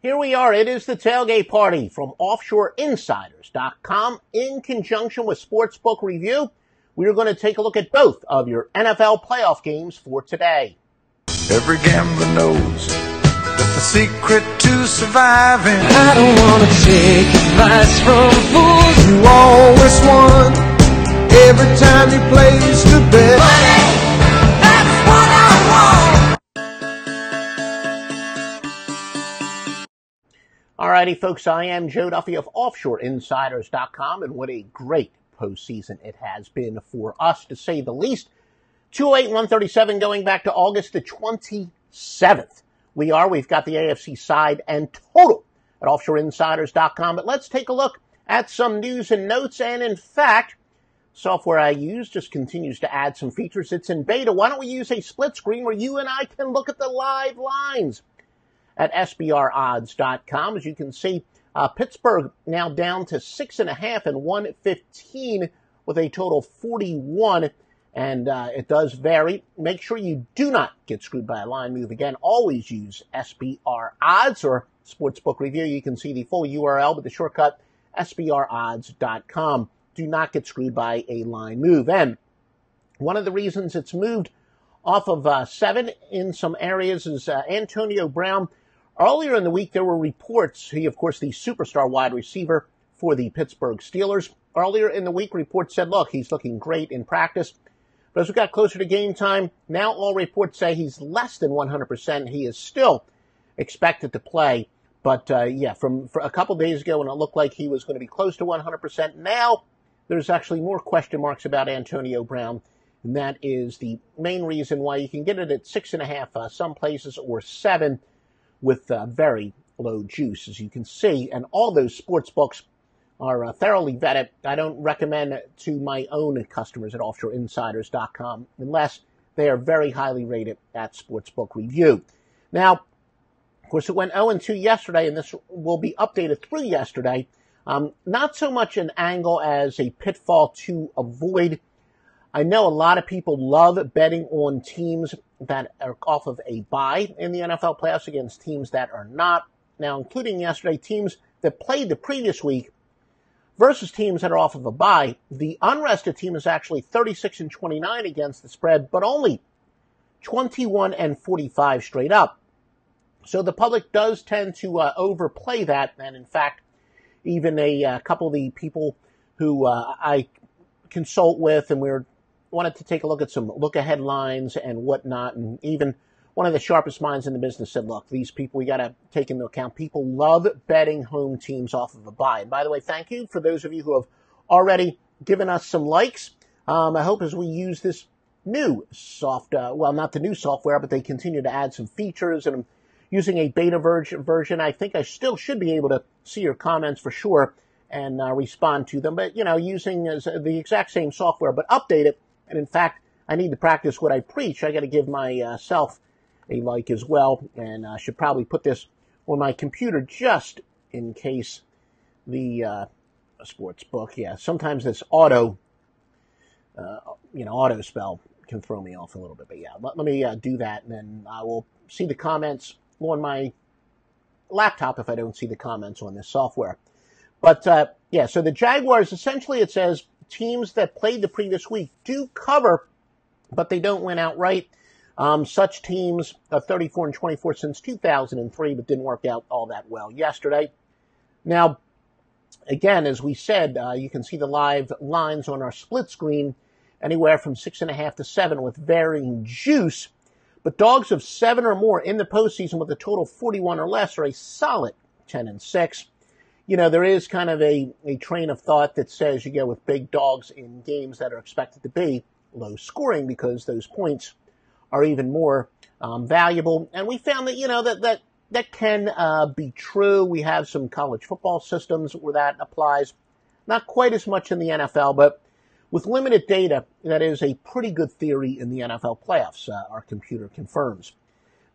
Here we are. It is the tailgate party from OffshoreInsiders.com in conjunction with Sportsbook Review. We are going to take a look at both of your NFL playoff games for today. Every gambler knows that the secret to surviving. I don't wanna take advice from fools. You always won every time you placed a bet. Alrighty, folks, I am Joe Duffy of OffshoreInsiders.com, and what a great postseason it has been for us, to say the least. 208 137 going back to August the 27th. We are, we've got the AFC side and total at OffshoreInsiders.com, but let's take a look at some news and notes, and in fact, software I use just continues to add some features. It's in beta. Why don't we use a split screen where you and I can look at the live lines? At SBRodds.com. As you can see, uh, Pittsburgh now down to six and a half and 115 with a total of 41. And uh, it does vary. Make sure you do not get screwed by a line move. Again, always use SBR odds or Sportsbook Review. You can see the full URL with the shortcut SBRodds.com. Do not get screwed by a line move. And one of the reasons it's moved off of uh, seven in some areas is uh, Antonio Brown. Earlier in the week, there were reports, he, of course, the superstar wide receiver for the Pittsburgh Steelers. Earlier in the week, reports said, look, he's looking great in practice. But as we got closer to game time, now all reports say he's less than 100%. He is still expected to play. But uh, yeah, from, a couple days ago when it looked like he was going to be close to 100%, now there's actually more question marks about Antonio Brown. And that is the main reason why you can get it at six and a half uh, some places or seven with uh, very low juice, as you can see. And all those sports books are uh, thoroughly vetted. I don't recommend to my own customers at offshoreinsiders.com unless they are very highly rated at Sportsbook Review. Now, of course, it went 0 2 yesterday, and this will be updated through yesterday. Um, not so much an angle as a pitfall to avoid. I know a lot of people love betting on teams that are off of a bye in the NFL playoffs against teams that are not. Now, including yesterday, teams that played the previous week versus teams that are off of a bye. The unrested team is actually 36 and 29 against the spread, but only 21 and 45 straight up. So the public does tend to uh, overplay that, and in fact, even a uh, couple of the people who uh, I consult with, and we are wanted to take a look at some look ahead lines and whatnot, and even one of the sharpest minds in the business said, "Look, these people we got to take into account. People love betting home teams off of a bye. And by the way, thank you for those of you who have already given us some likes. Um, I hope as we use this new soft, uh, well, not the new software, but they continue to add some features and I'm using a beta version. Version, I think I still should be able to see your comments for sure and uh, respond to them. But you know, using the exact same software, but update it. And in fact, I need to practice what I preach. I got to give myself a like as well, and I should probably put this on my computer just in case the uh, sports book. Yeah, sometimes this auto, uh, you know, auto spell can throw me off a little bit. But yeah, let, let me uh, do that, and then I will see the comments on my laptop if I don't see the comments on this software. But uh, yeah, so the Jaguars essentially it says teams that played the previous week do cover, but they don't win outright. Um, such teams are 34 and 24 since 2003, but didn't work out all that well yesterday. Now, again, as we said, uh, you can see the live lines on our split screen, anywhere from six and a half to seven with varying juice. But dogs of seven or more in the postseason with a total of 41 or less are a solid 10 and six. You know, there is kind of a, a train of thought that says you go with big dogs in games that are expected to be low scoring because those points are even more um, valuable. And we found that, you know, that, that that can uh, be true. We have some college football systems where that applies. Not quite as much in the NFL, but with limited data, that is a pretty good theory in the NFL playoffs, uh, our computer confirms.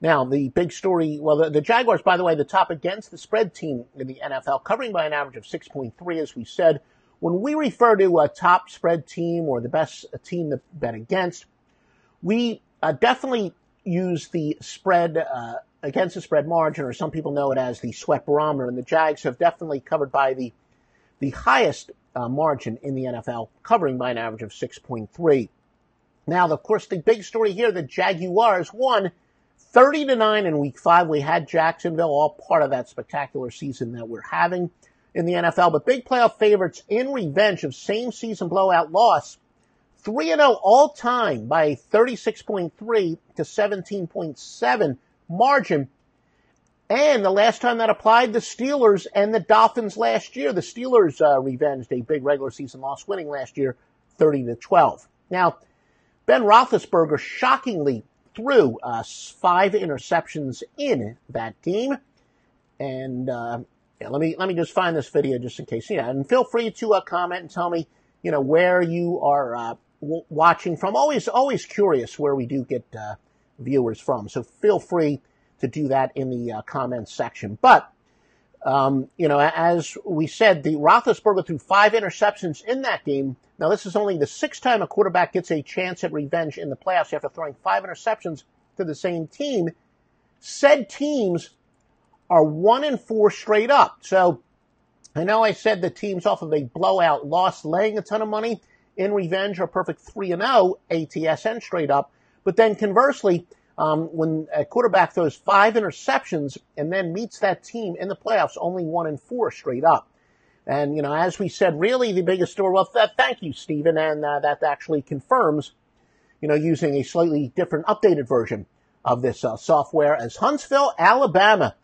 Now, the big story, well, the, the, Jaguars, by the way, the top against the spread team in the NFL, covering by an average of 6.3, as we said. When we refer to a top spread team or the best team to bet against, we uh, definitely use the spread uh, against the spread margin, or some people know it as the sweat barometer. And the Jags have definitely covered by the the highest uh, margin in the NFL, covering by an average of 6.3. Now, of course, the big story here: the Jaguars won 30 to nine in Week Five. We had Jacksonville, all part of that spectacular season that we're having in the NFL. But big playoff favorites in revenge of same season blowout loss 3 0 all time by a 36.3 to 17.7 margin. And the last time that applied, the Steelers and the Dolphins last year. The Steelers uh, revenged a big regular season loss, winning last year 30 to 12. Now, Ben Roethlisberger shockingly threw uh, five interceptions in that game. And uh, yeah, let me let me just find this video just in case. Yeah, and feel free to uh, comment and tell me, you know, where you are uh, w- watching from. Always, always curious where we do get uh, viewers from. So feel free to do that in the uh, comments section. But um, you know, as we said, the Roethlisberger threw five interceptions in that game. Now, this is only the sixth time a quarterback gets a chance at revenge in the playoffs after throwing five interceptions to the same team. Said teams are one and four straight up. So I know I said the teams off of a blowout loss laying a ton of money in revenge are perfect 3 and 0 ATSN straight up. But then conversely, um, when a quarterback throws five interceptions and then meets that team in the playoffs, only one and four straight up. And, you know, as we said, really the biggest story, well, th- thank you, Stephen. And uh, that actually confirms, you know, using a slightly different updated version of this uh, software as Huntsville, Alabama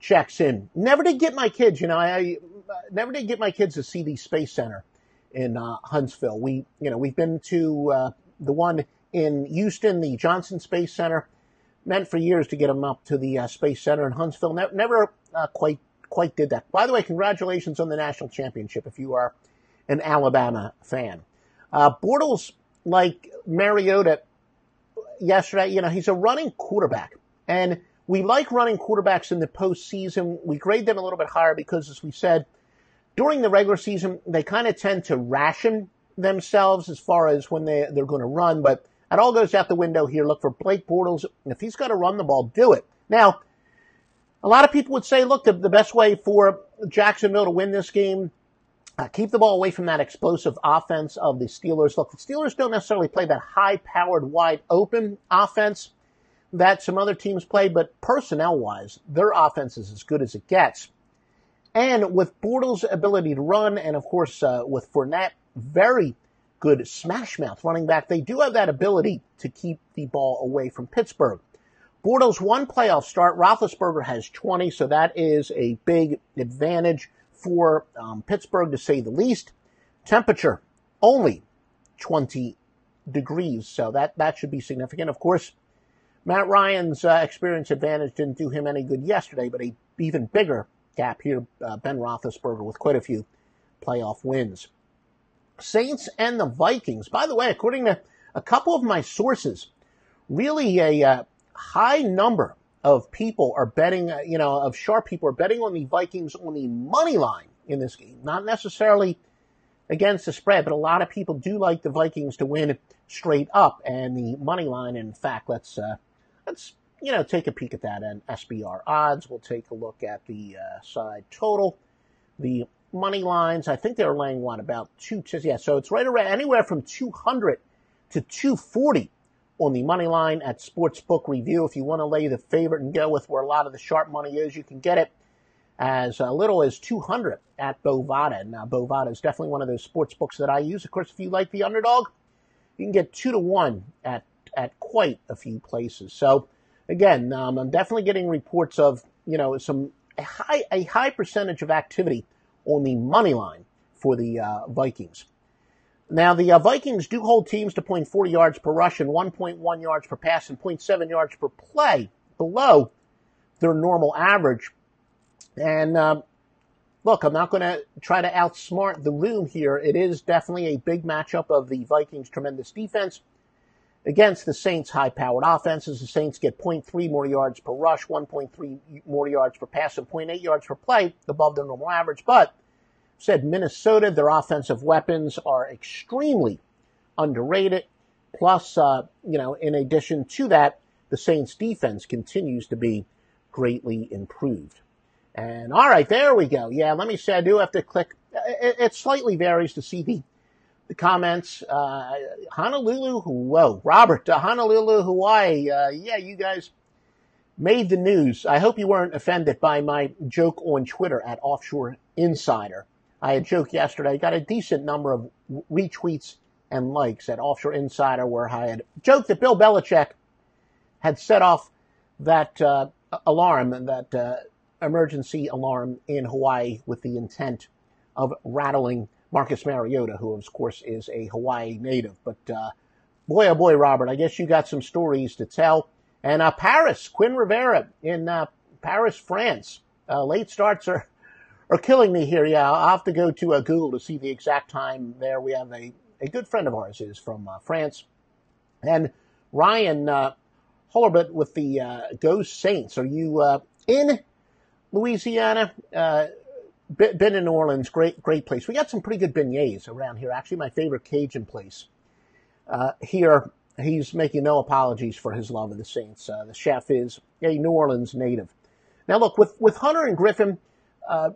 checks in. Never did get my kids, you know, I, I never did get my kids to see the Space Center in uh, Huntsville. We, you know, we've been to uh, the one in Houston, the Johnson Space Center. Meant for years to get them up to the uh, Space Center in Huntsville. Ne- never uh, quite quite did that. By the way, congratulations on the national championship if you are an Alabama fan. Uh, Bortles, like Mariota yesterday, you know, he's a running quarterback, and we like running quarterbacks in the postseason. We grade them a little bit higher because, as we said, during the regular season, they kind of tend to ration themselves as far as when they, they're going to run, but it all goes out the window here. Look for Blake Bortles. If he's got to run the ball, do it. Now, a lot of people would say, look, the, the best way for Jacksonville to win this game, uh, keep the ball away from that explosive offense of the Steelers. Look, the Steelers don't necessarily play that high powered, wide open offense that some other teams play, but personnel wise, their offense is as good as it gets. And with Bortles' ability to run, and of course uh, with Fournette, very good smash mouth running back, they do have that ability to keep the ball away from Pittsburgh. Bortles one playoff start. Roethlisberger has 20, so that is a big advantage for um, Pittsburgh to say the least. Temperature only 20 degrees, so that that should be significant. Of course, Matt Ryan's uh, experience advantage didn't do him any good yesterday, but a even bigger gap here. Uh, ben Roethlisberger with quite a few playoff wins. Saints and the Vikings. By the way, according to a couple of my sources, really a uh, high number of people are betting, uh, you know, of sharp people are betting on the Vikings on the money line in this game. Not necessarily against the spread, but a lot of people do like the Vikings to win straight up and the money line. In fact, let's uh, let's you know, take a peek at that and SBR odds. We'll take a look at the uh, side total, the money lines. I think they're laying one about two. Yeah, so it's right around anywhere from 200 to 240 on the money line at Sportsbook Review. If you want to lay the favorite and go with where a lot of the sharp money is, you can get it as little as 200 at Bovada. Now, Bovada is definitely one of those sports books that I use. Of course, if you like the underdog, you can get two to one at at quite a few places. So again, um, I'm definitely getting reports of you know some a high a high percentage of activity on the money line for the uh, Vikings. Now the uh, Vikings do hold teams to 0.40 yards per rush and 1.1 yards per pass and 0.7 yards per play below their normal average. And uh, look, I'm not going to try to outsmart the room here. It is definitely a big matchup of the Vikings' tremendous defense against the Saints' high-powered offenses. The Saints get 0.3 more yards per rush, 1.3 more yards per pass, and 0.8 yards per play above their normal average. But said Minnesota, their offensive weapons are extremely underrated. Plus, uh, you know, in addition to that, the Saints' defense continues to be greatly improved. And all right, there we go. Yeah, let me say I do have to click. It, it slightly varies to see the the comments. Uh, Honolulu, whoa, Robert, uh, Honolulu, Hawaii. Uh, yeah, you guys made the news. I hope you weren't offended by my joke on Twitter at Offshore Insider. I had joked yesterday. Got a decent number of retweets and likes at Offshore Insider where I had joked that Bill Belichick had set off that uh, alarm, that uh, emergency alarm in Hawaii with the intent of rattling Marcus Mariota, who of course is a Hawaii native. But uh, boy, oh boy, Robert, I guess you got some stories to tell. And uh, Paris, Quinn Rivera in uh, Paris, France. Uh, late starts are are killing me here. Yeah, I'll have to go to uh, Google to see the exact time there. We have a, a good friend of ours is from uh, France. And Ryan uh, with the uh, Go Saints. Are you uh, in Louisiana? Been in New Orleans, great, great place. We got some pretty good beignets around here. Actually, my favorite Cajun place. Uh, here, he's making no apologies for his love of the Saints. Uh, the chef is a New Orleans native. Now, look with with Hunter and Griffin, uh,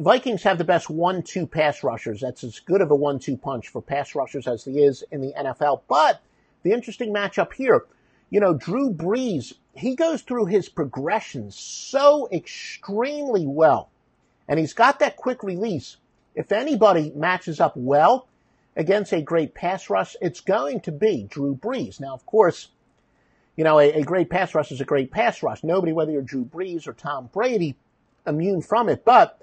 Vikings have the best one-two pass rushers. That's as good of a one-two punch for pass rushers as there is in the NFL. But the interesting matchup here, you know, Drew Brees, he goes through his progressions so extremely well. And he's got that quick release. If anybody matches up well against a great pass rush, it's going to be Drew Brees. Now, of course, you know, a, a great pass rush is a great pass rush. Nobody, whether you're Drew Brees or Tom Brady, immune from it. But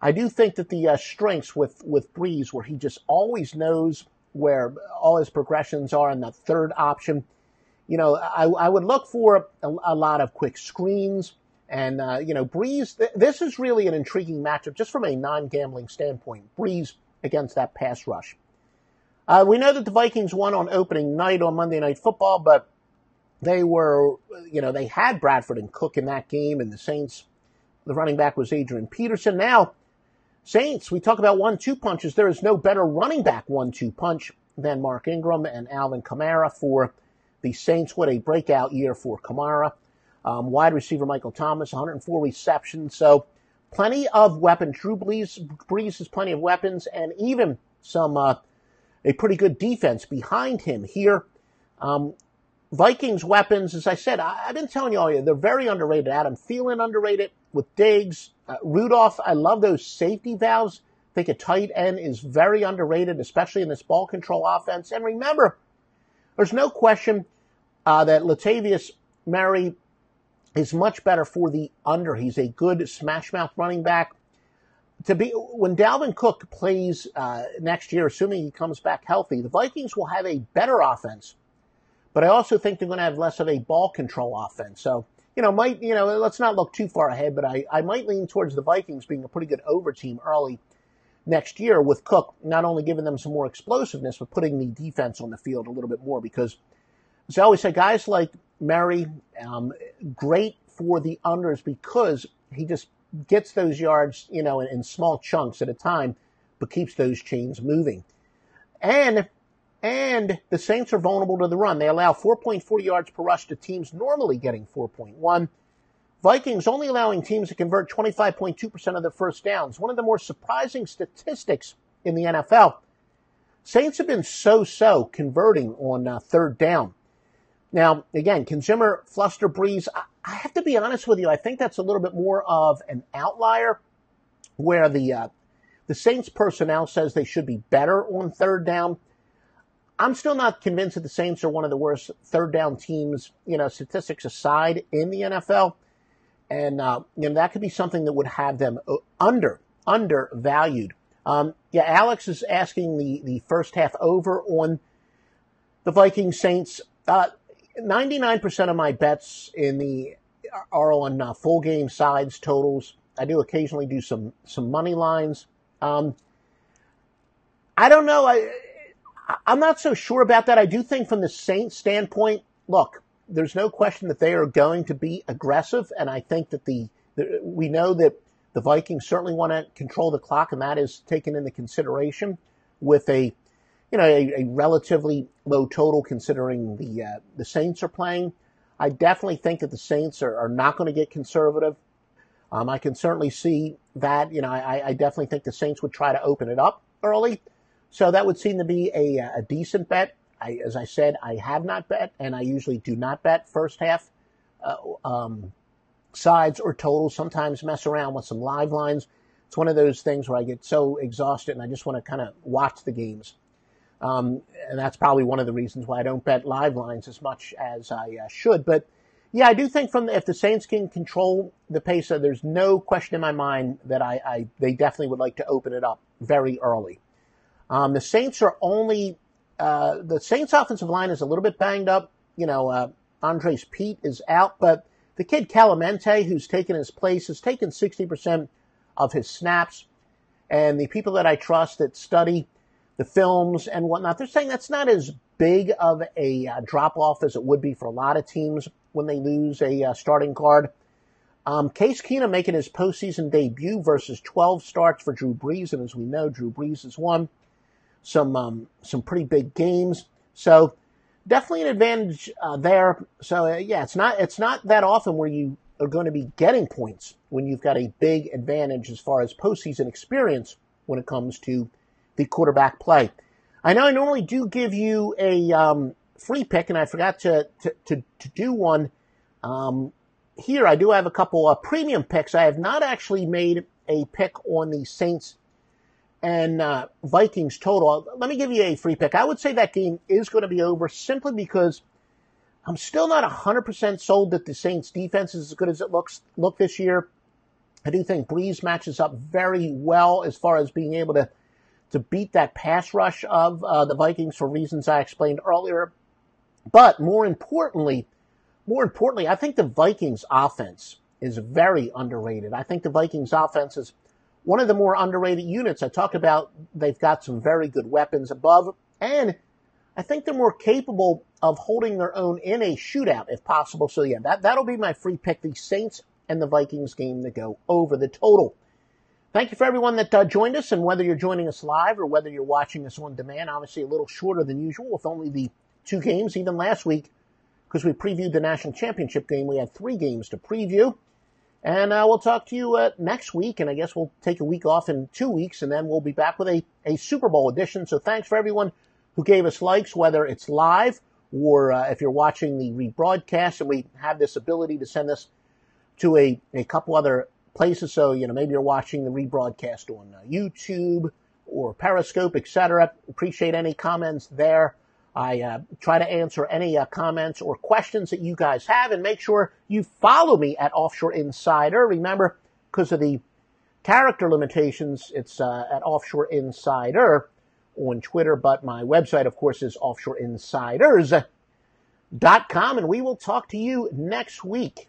I do think that the uh, strengths with with Brees, where he just always knows where all his progressions are, and that third option, you know, I, I would look for a, a, lot of quick screens. And, uh, you know, Brees, th- this is really an intriguing matchup just from a non gambling standpoint. Brees against that pass rush. Uh, we know that the Vikings won on opening night on Monday Night Football, but they were, you know, they had Bradford and Cook in that game, and the Saints, the running back was Adrian Peterson. Now, Saints, we talk about one two punches. There is no better running back one two punch than Mark Ingram and Alvin Kamara for the Saints. What a breakout year for Kamara. Um, wide receiver Michael Thomas, 104 receptions. So plenty of weapons. Drew Brees, Brees has plenty of weapons and even some, uh, a pretty good defense behind him here. Um, Vikings weapons, as I said, I, have been telling you all year, they're very underrated. Adam Thielen underrated with Diggs. Uh, Rudolph, I love those safety valves. I think a tight end is very underrated, especially in this ball control offense. And remember, there's no question uh, that Latavius Murray is much better for the under. He's a good smash mouth running back. To be when Dalvin Cook plays uh, next year, assuming he comes back healthy, the Vikings will have a better offense. But I also think they're going to have less of a ball control offense. So you know, might, you know, let's not look too far ahead, but I, I might lean towards the Vikings being a pretty good over team early next year with Cook not only giving them some more explosiveness, but putting the defense on the field a little bit more because, as I always say, guys like Murray, um, great for the unders because he just gets those yards, you know, in, in small chunks at a time, but keeps those chains moving. And and the Saints are vulnerable to the run. They allow 4.4 yards per rush to teams normally getting 4.1. Vikings only allowing teams to convert 25.2% of their first downs. One of the more surprising statistics in the NFL. Saints have been so-so converting on uh, third down. Now, again, consumer fluster Brees, I, have to be honest with you. I think that's a little bit more of an outlier where the, uh, the Saints personnel says they should be better on third down. I'm still not convinced that the Saints are one of the worst third down teams, you know, statistics aside in the NFL. And, uh, you know, that could be something that would have them uh, under, undervalued. Um, yeah, Alex is asking the, the first half over on the Viking Saints. Uh, 99% of my bets in the are on uh, full game sides totals. I do occasionally do some some money lines. Um, I don't know. I I'm not so sure about that. I do think from the Saints standpoint, look, there's no question that they are going to be aggressive, and I think that the, the we know that the Vikings certainly want to control the clock, and that is taken into consideration with a you know a, a relatively low total considering the uh, the Saints are playing. I definitely think that the Saints are, are not going to get conservative. Um, I can certainly see that. You know, I, I definitely think the Saints would try to open it up early. So that would seem to be a, a decent bet. I, as I said, I have not bet, and I usually do not bet first half uh, um, sides or totals. Sometimes mess around with some live lines. It's one of those things where I get so exhausted and I just want to kind of watch the games. Um, and that's probably one of the reasons why I don't bet live lines as much as I uh, should. But yeah, I do think from the, if the Saints can control the pace, uh, there's no question in my mind that I, I, they definitely would like to open it up very early. Um, the Saints are only uh, the Saints offensive line is a little bit banged up. You know, uh, Andrus Peat is out, but the kid Kelemete, who's taken his place, has taken 60% of his snaps. And the people that I trust that study the films and whatnot, they're saying that's not as big of a uh, drop off as it would be for a lot of teams when they lose a uh, starting guard. Um, Case Keenum making his postseason debut versus 12 starts for Drew Brees, and as we know, Drew Brees has won some um, some pretty big games. So definitely an advantage uh, there. So uh, yeah, it's not it's not that often where you are going to be getting points when you've got a big advantage as far as postseason experience when it comes to the quarterback play. I know I normally do give you a um, free pick, and I forgot to to, to, to do one um, here. I do have a couple of premium picks. I have not actually made a pick on the Saints and uh, Vikings total. Let me give you a free pick. I would say that game is going to be over simply because I'm still not 100% sold that the Saints defense is as good as it looks look this year. I do think Brees matches up very well as far as being able to to beat that pass rush of uh, the Vikings for reasons I explained earlier. But more importantly, more importantly, I think the Vikings offense is very underrated. I think the Vikings offense is one of the more underrated units. I talked about they've got some very good weapons above, and I think they're more capable of holding their own in a shootout if possible. So yeah, that, that'll be my free pick. The Saints and the Vikings game to go over the total. Thank you for everyone that uh, joined us, and whether you're joining us live or whether you're watching us on demand, obviously a little shorter than usual with only the two games. Even last week, because we previewed the national championship game, we had three games to preview. And uh, we'll talk to you uh, next week, and I guess we'll take a week off in two weeks, and then we'll be back with a, a Super Bowl edition. So thanks for everyone who gave us likes, whether it's live or uh, if you're watching the rebroadcast, and we have this ability to send this to a, a couple other places. So, you know, maybe you're watching the rebroadcast on uh, YouTube or Periscope, etc. Appreciate any comments there. I uh, try to answer any uh, comments or questions that you guys have, and make sure you follow me at Offshore Insider. Remember, because of the character limitations, it's uh, at Offshore Insider on Twitter, but my website, of course, is offshoreinsiders.com, and we will talk to you next week.